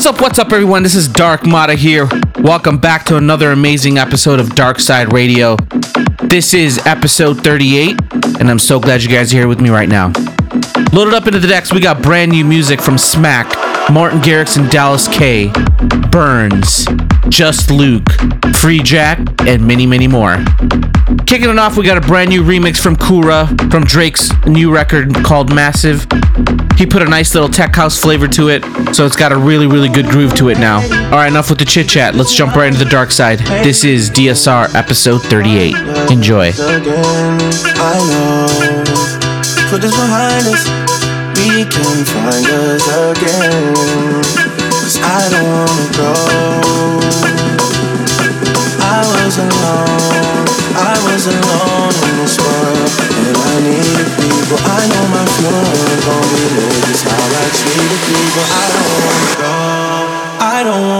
What's up, what's up, everyone? This is Dark Mata here. Welcome back to another amazing episode of Dark Side Radio. This is episode 38, and I'm so glad you guys are here with me right now. Loaded up into the decks, we got brand new music from Smack, Martin Garrix and DallasK, Burns, Just Luke, Free Jack, and many, many more. Kicking it off, we got a brand new remix from Kura from Drake's new record called Massive. He put a nice little tech house flavor to it, so it's got a really, really good groove to it now. All right, enough with the chit chat. Let's jump right into the dark side. This is DSR episode 38. Enjoy. Put this behind us, we can find us again. Cause I don't wanna go. I was alone. I was alone in this world, and I needed people. I know my funeral gon' be lit. This how I treat people. I don't wanna go. I don't wanna.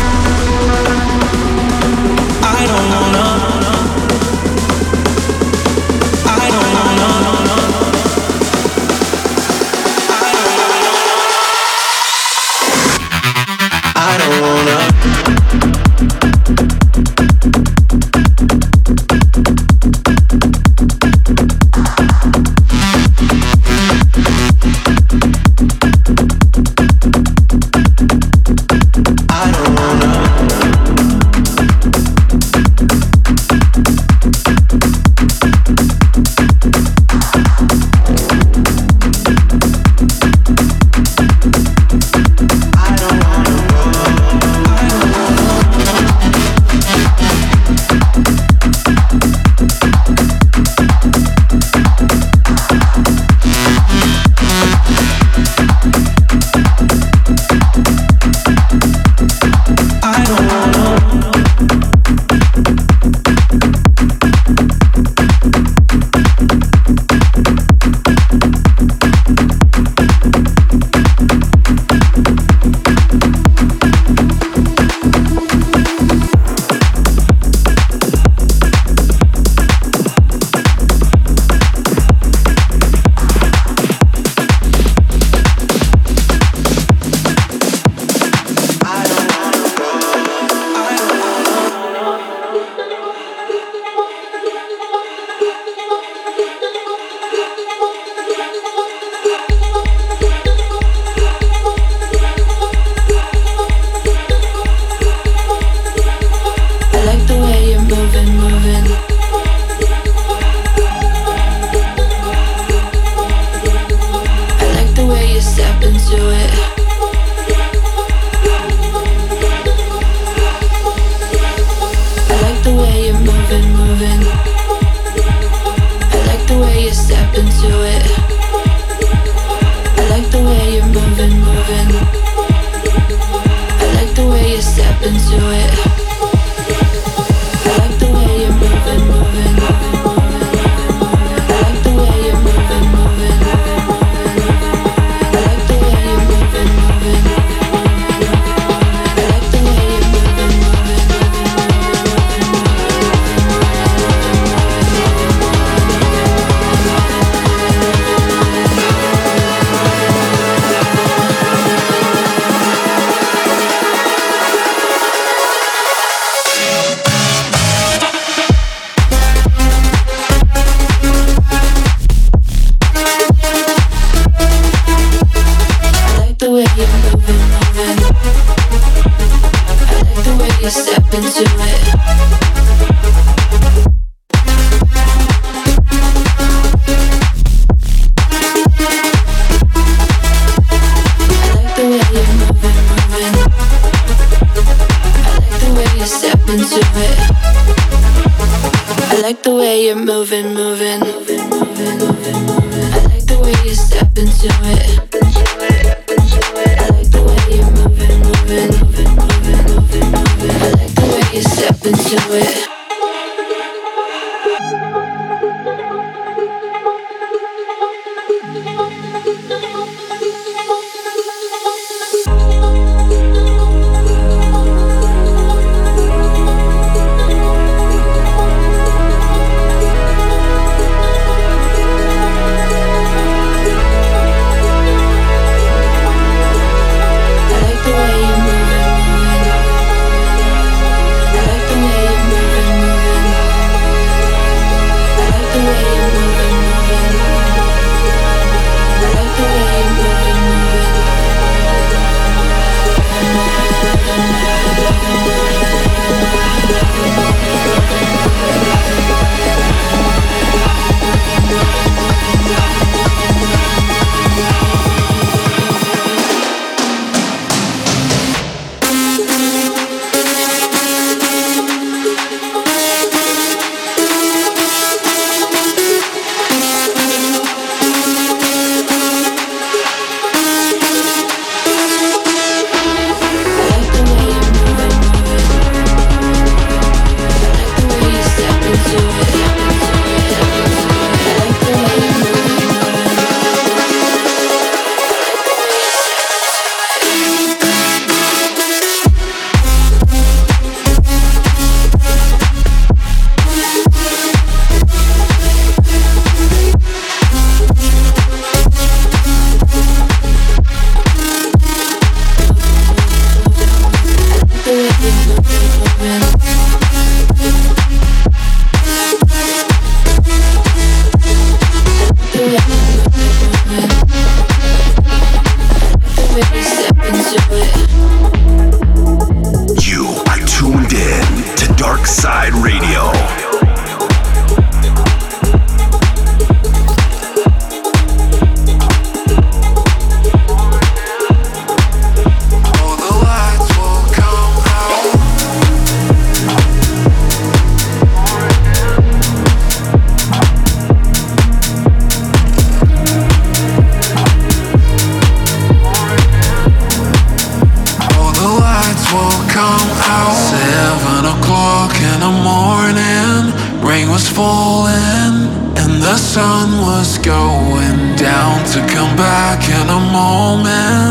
All back in a come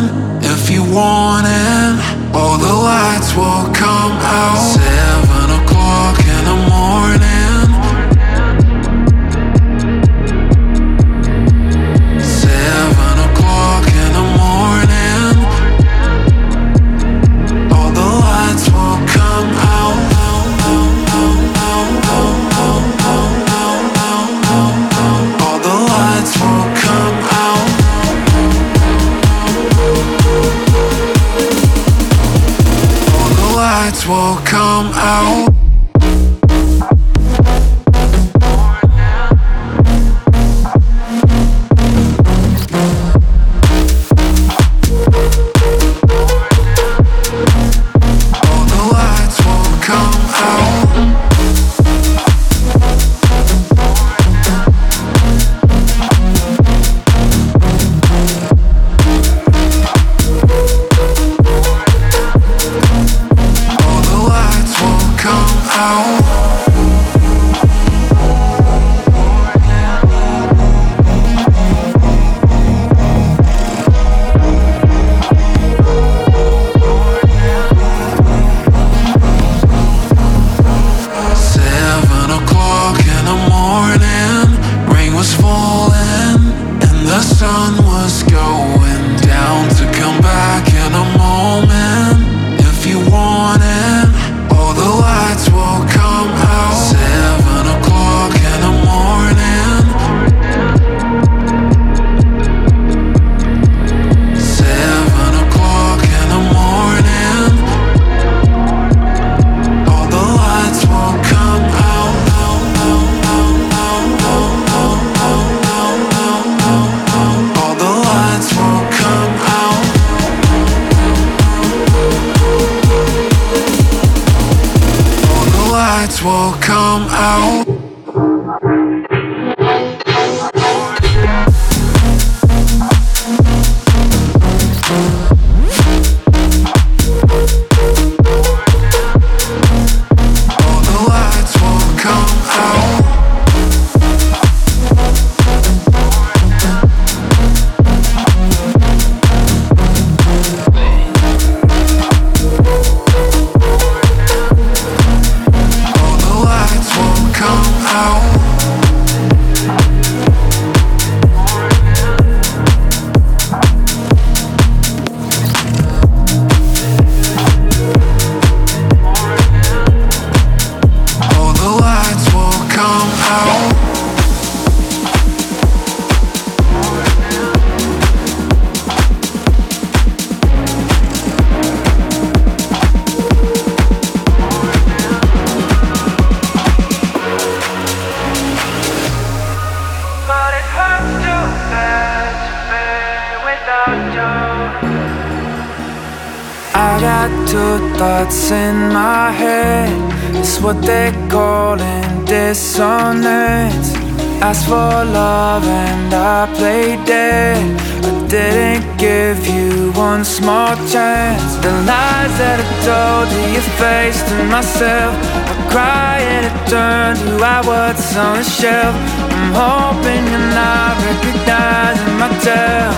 give you one small chance. The lies that I told to your face to myself. I cry and it turned who I was on the shelf. I'm hoping you're not recognizing my tale.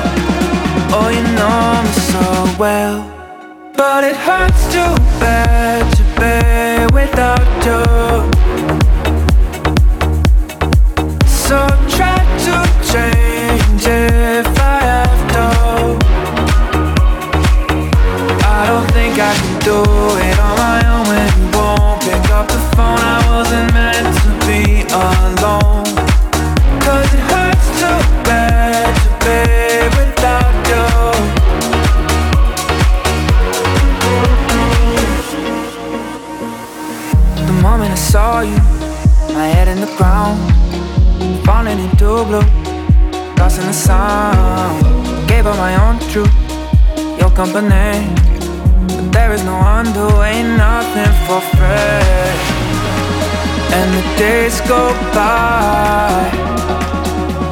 Oh, you know me so well. But it hurts too bad to be without you. change to change have do it on my own when you won't pick up the phone. I wasn't meant to be alone. Cause it hurts too bad to be without you. The moment I saw you, my head in the ground, falling into blue lost in the sound. Gave up my own truth, your company. There is no undo, ain't nothing for free. And the days go by.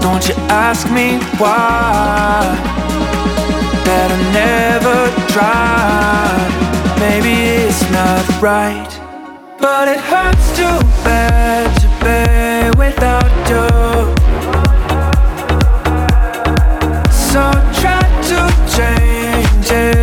Don't you ask me why? That I never tried. Maybe it's not right. But it hurts too bad to be without you. So try to change it.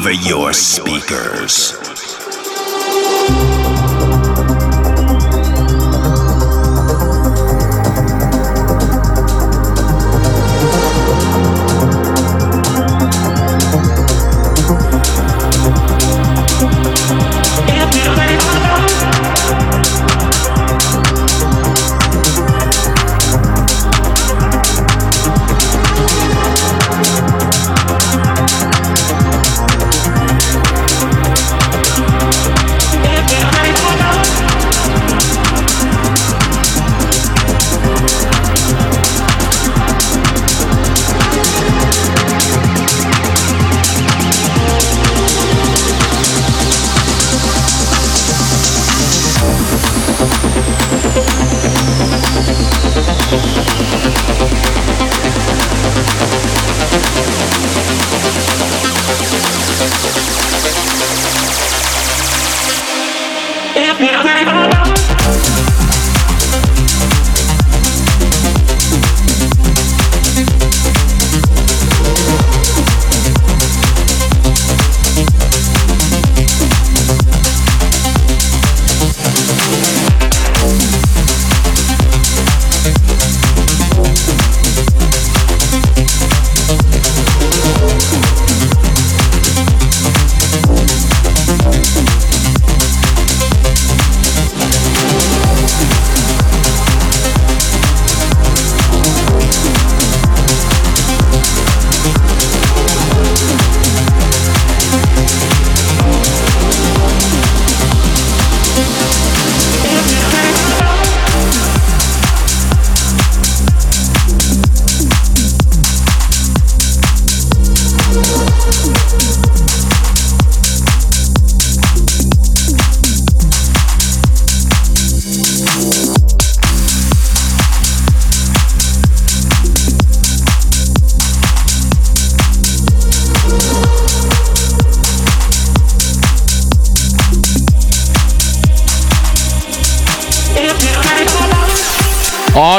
Over your speakers.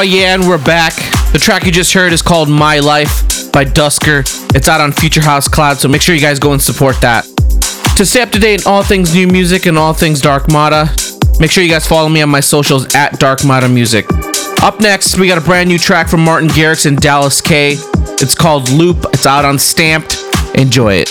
Oh, yeah, and we're back. The track you just heard is called My Life by Dusker. It's out on Future House Cloud, so make sure you guys go and support that. To stay up to date in all things new music and all things Dark Mata, make sure you guys follow me on my socials at Dark Mata Music. Up next, we got a brand new track from Martin Garrix and DallasK. It's called Loop. It's out on Stamped. Enjoy it.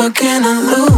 How can I lose?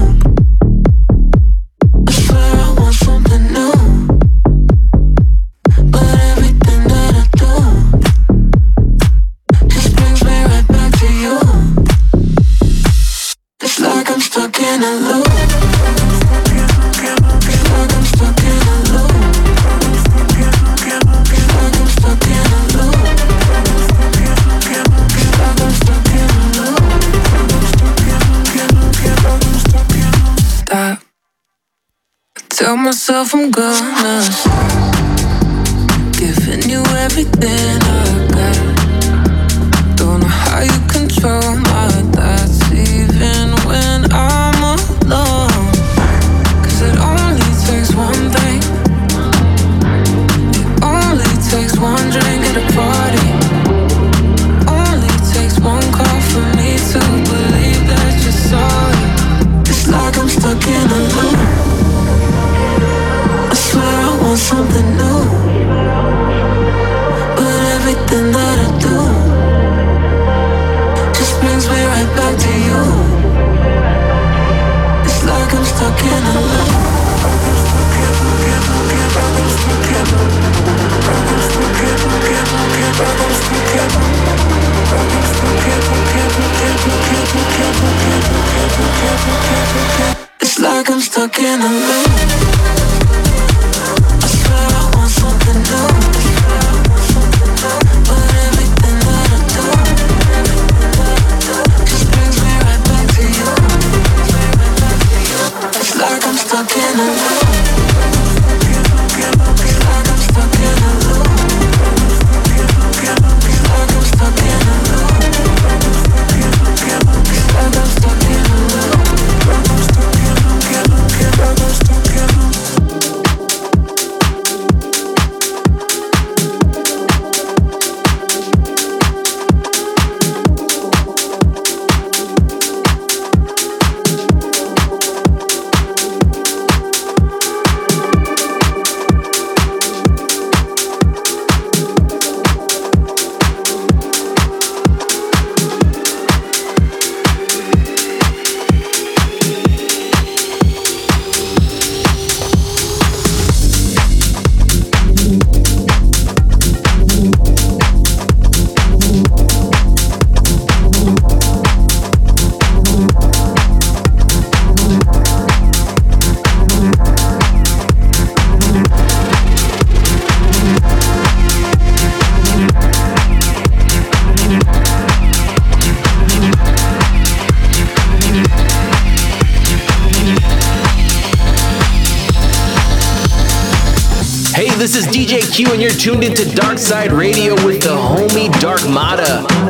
DJ Q, and you're tuned into Dark Side Radio with the homie Dark Mata.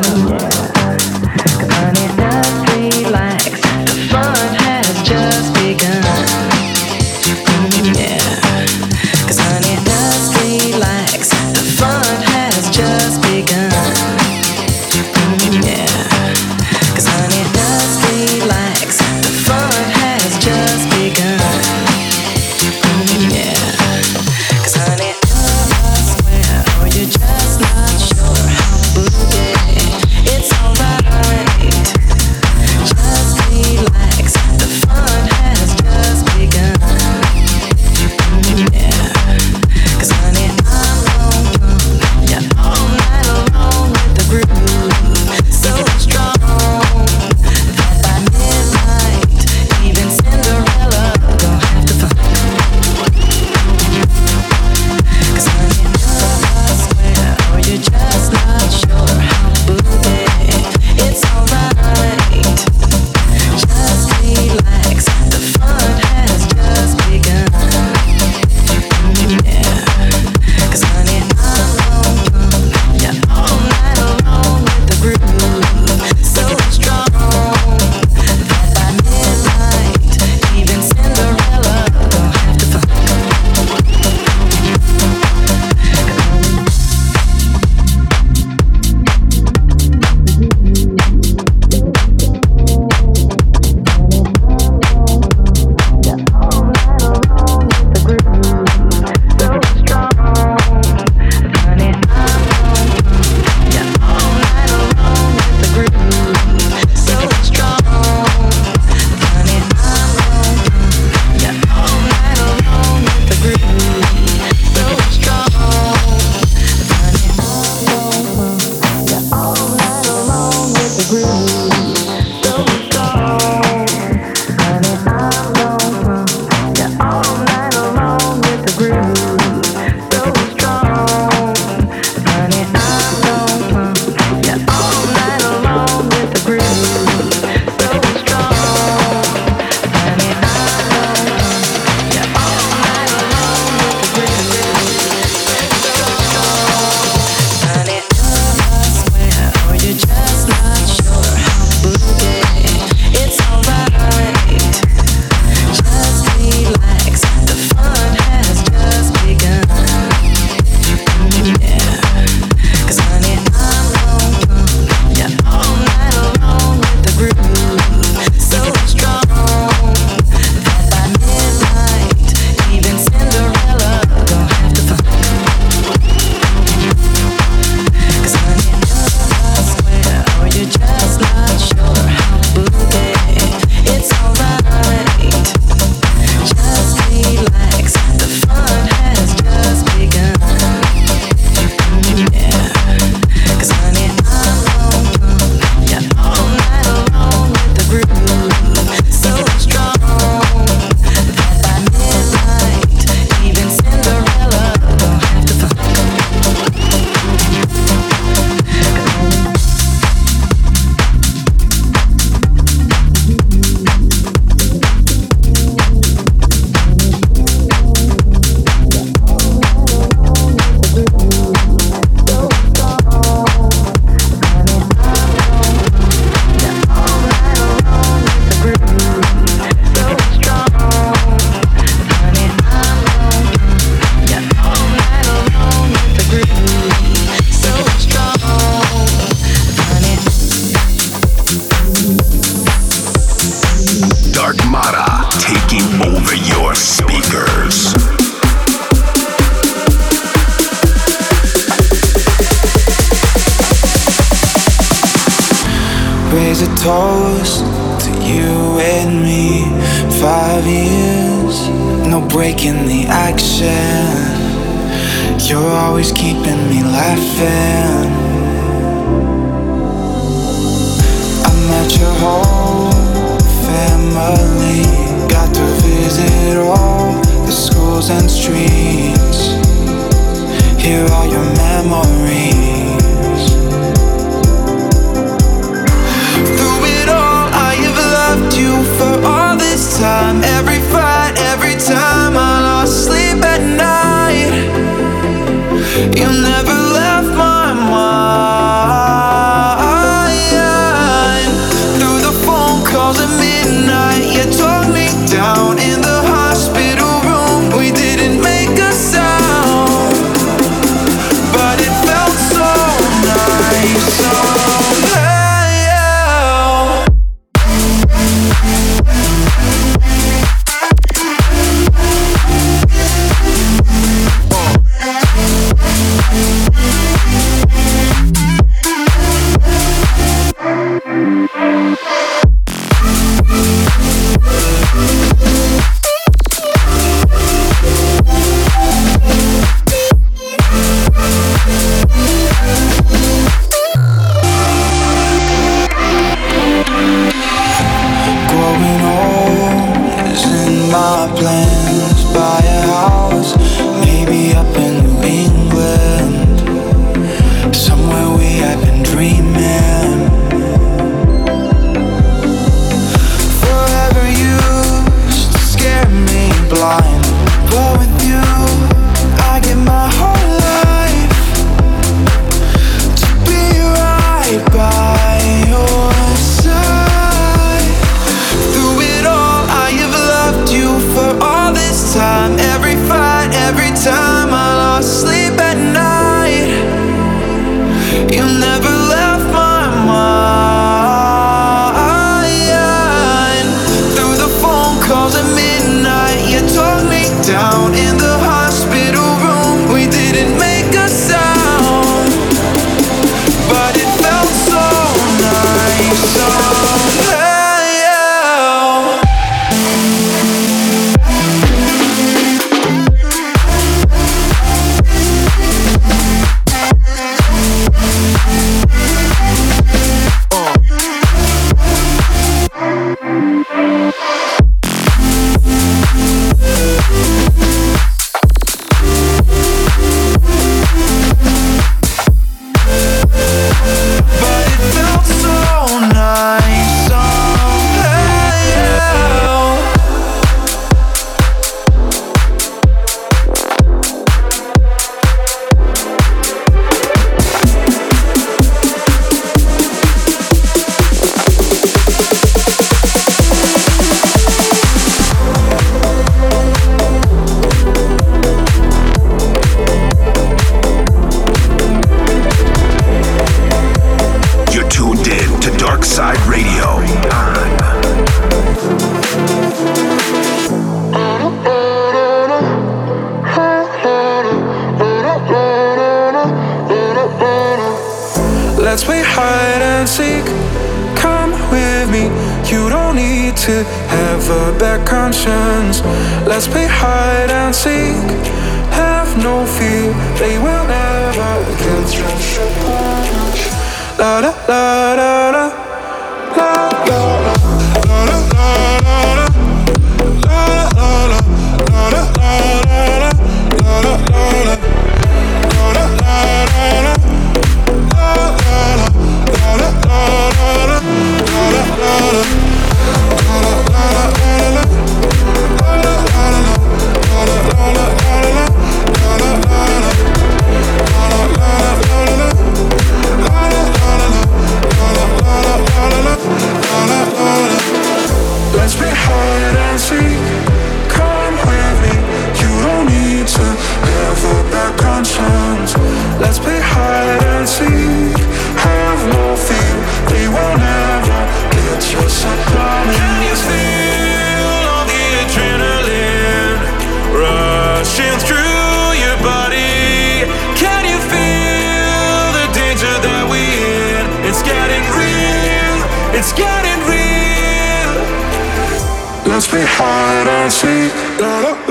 behind our sleep.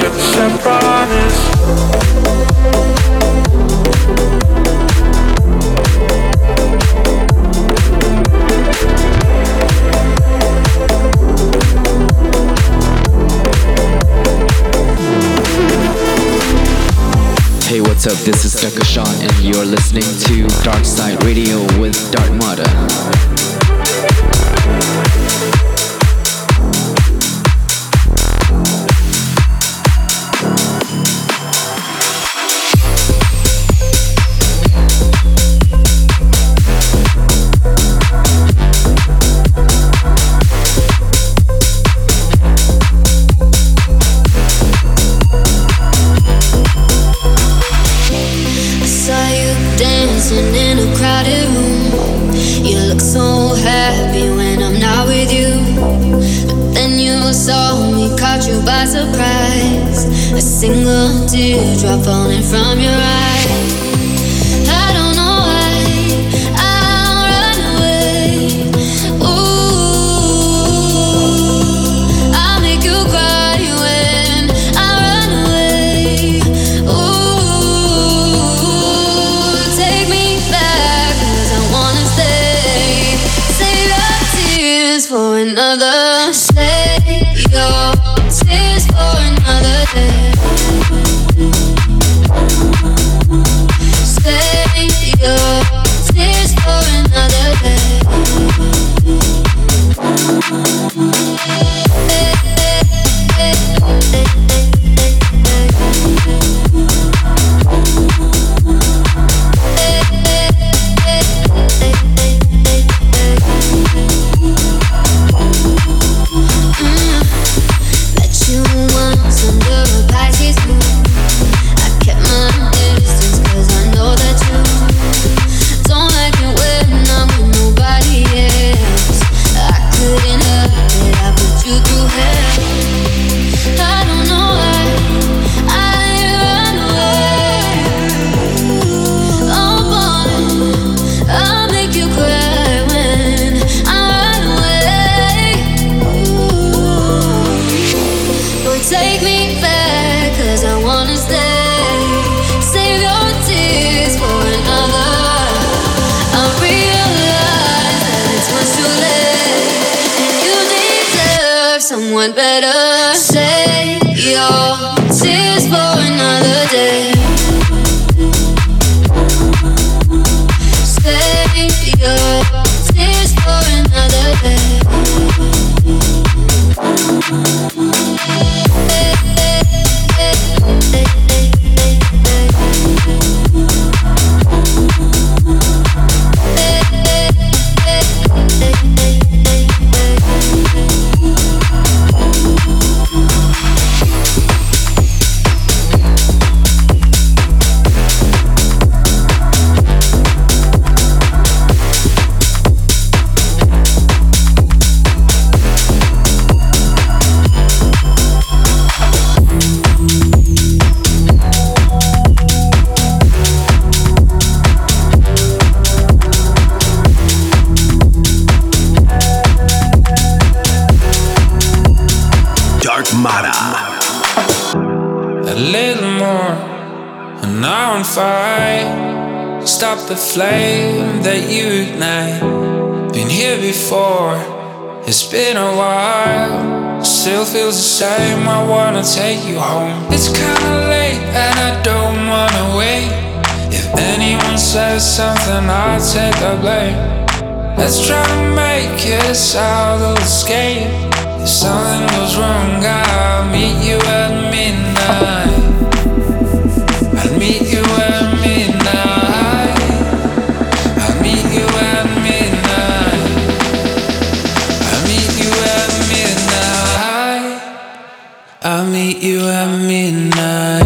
and promise. Hey, what's up? This is Tucker and you're listening to Dark Side Radio with Dark Mata. someone better. Say the flame that you ignite. Been here before, it's been a while. Still feels the same, I wanna take you home. It's kinda late and I don't wanna wait. If anyone says something, I'll take the blame. Let's try to make it a solid escape. If something goes wrong, I'll meet you at midnight. meet you at midnight.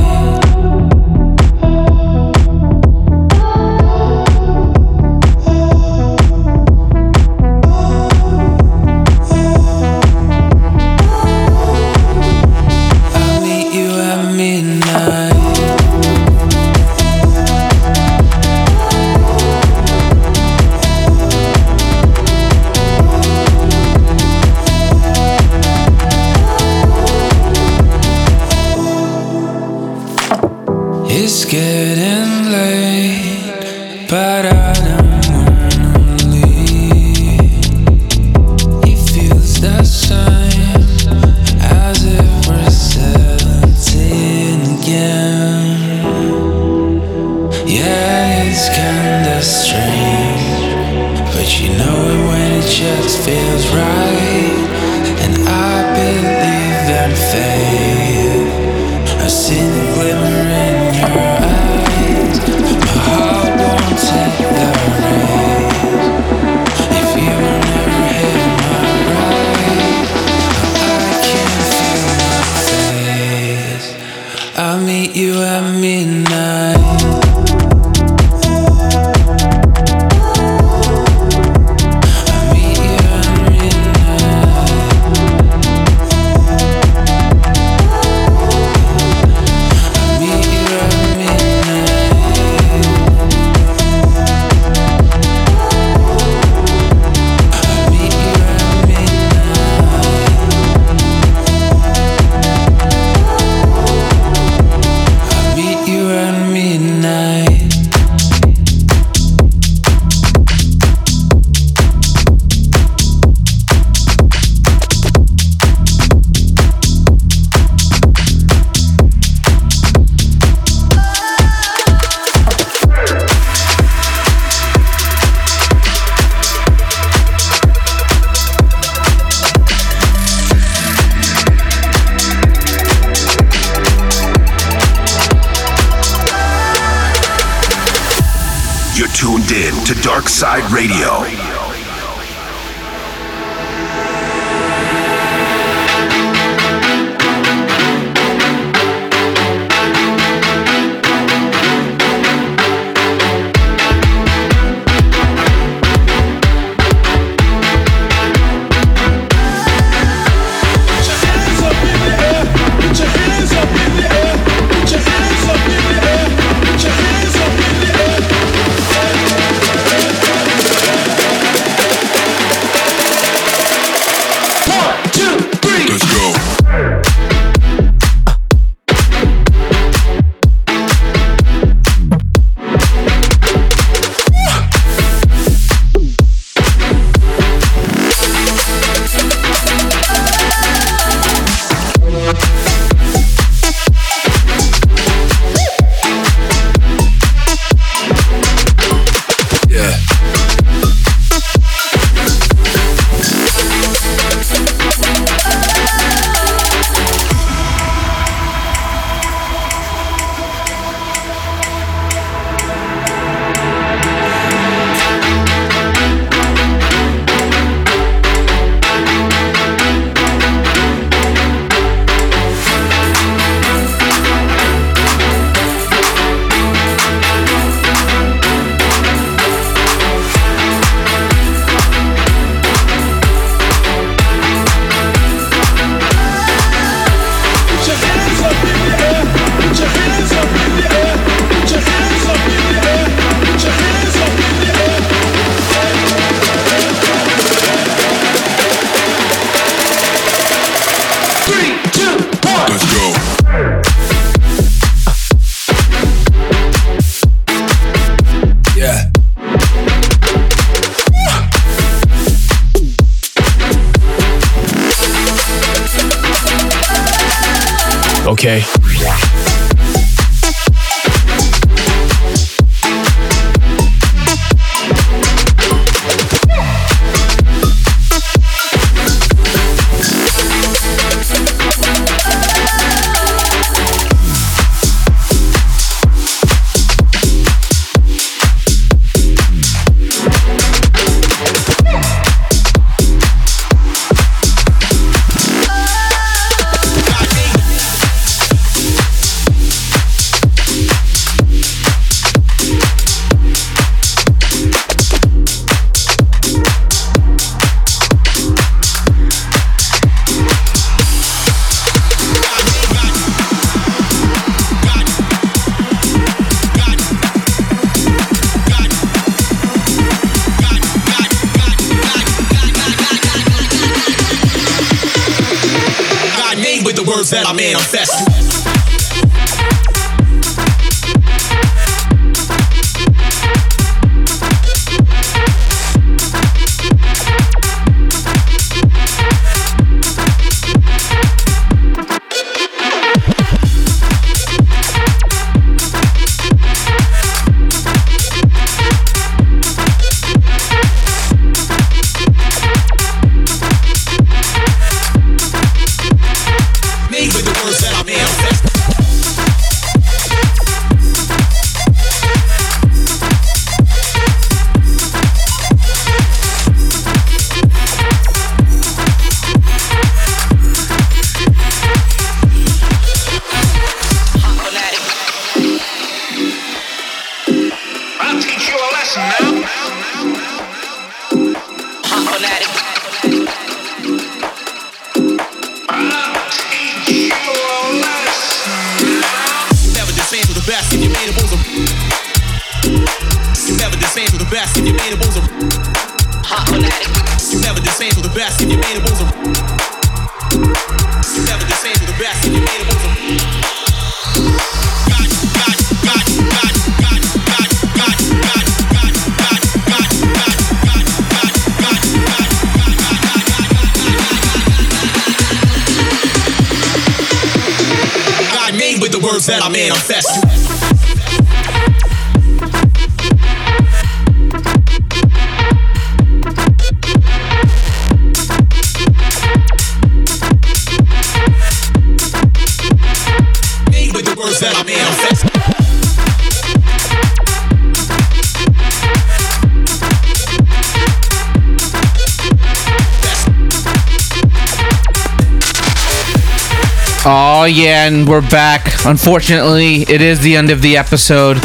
Oh, yeah, and we're back. Unfortunately, it is the end of the episode.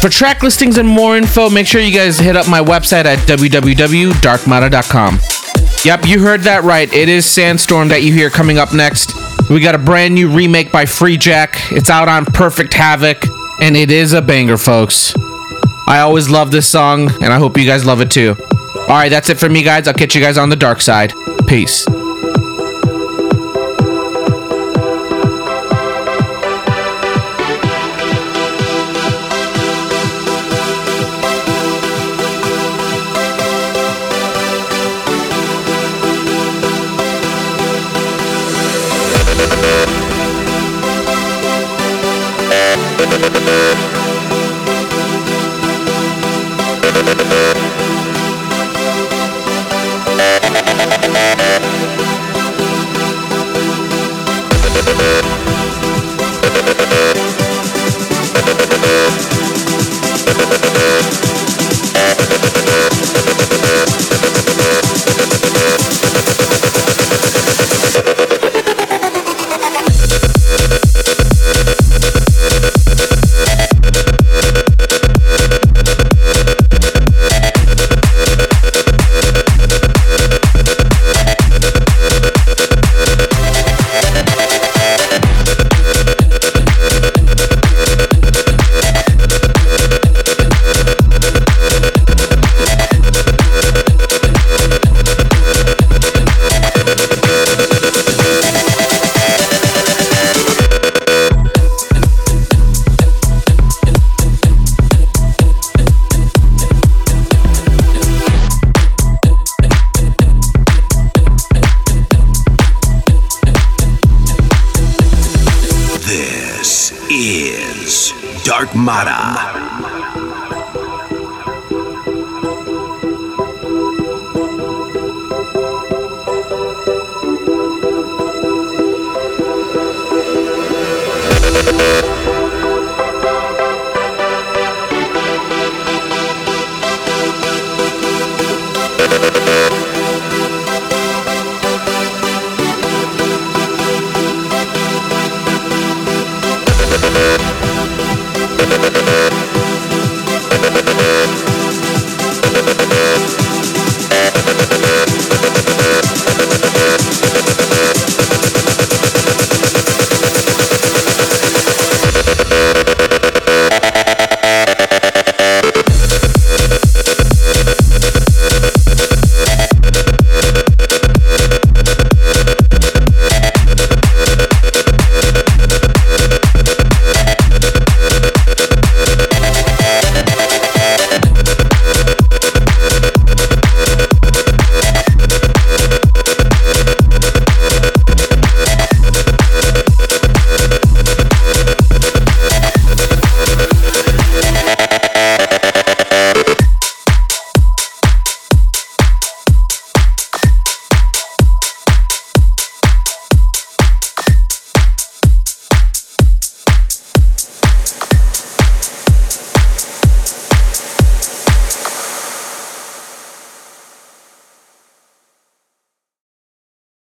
For track listings and more info, make sure you guys hit up my website at www.darkmata.com. Yep, you heard that right. It is Sandstorm that you hear coming up next. We got a brand new remake by Free Jack. It's out on Perfect Havoc, and it is a banger, folks. I always love this song, and I hope you guys love it too. All right, that's it for me, guys. I'll catch you guys on the dark side. Peace. Mata.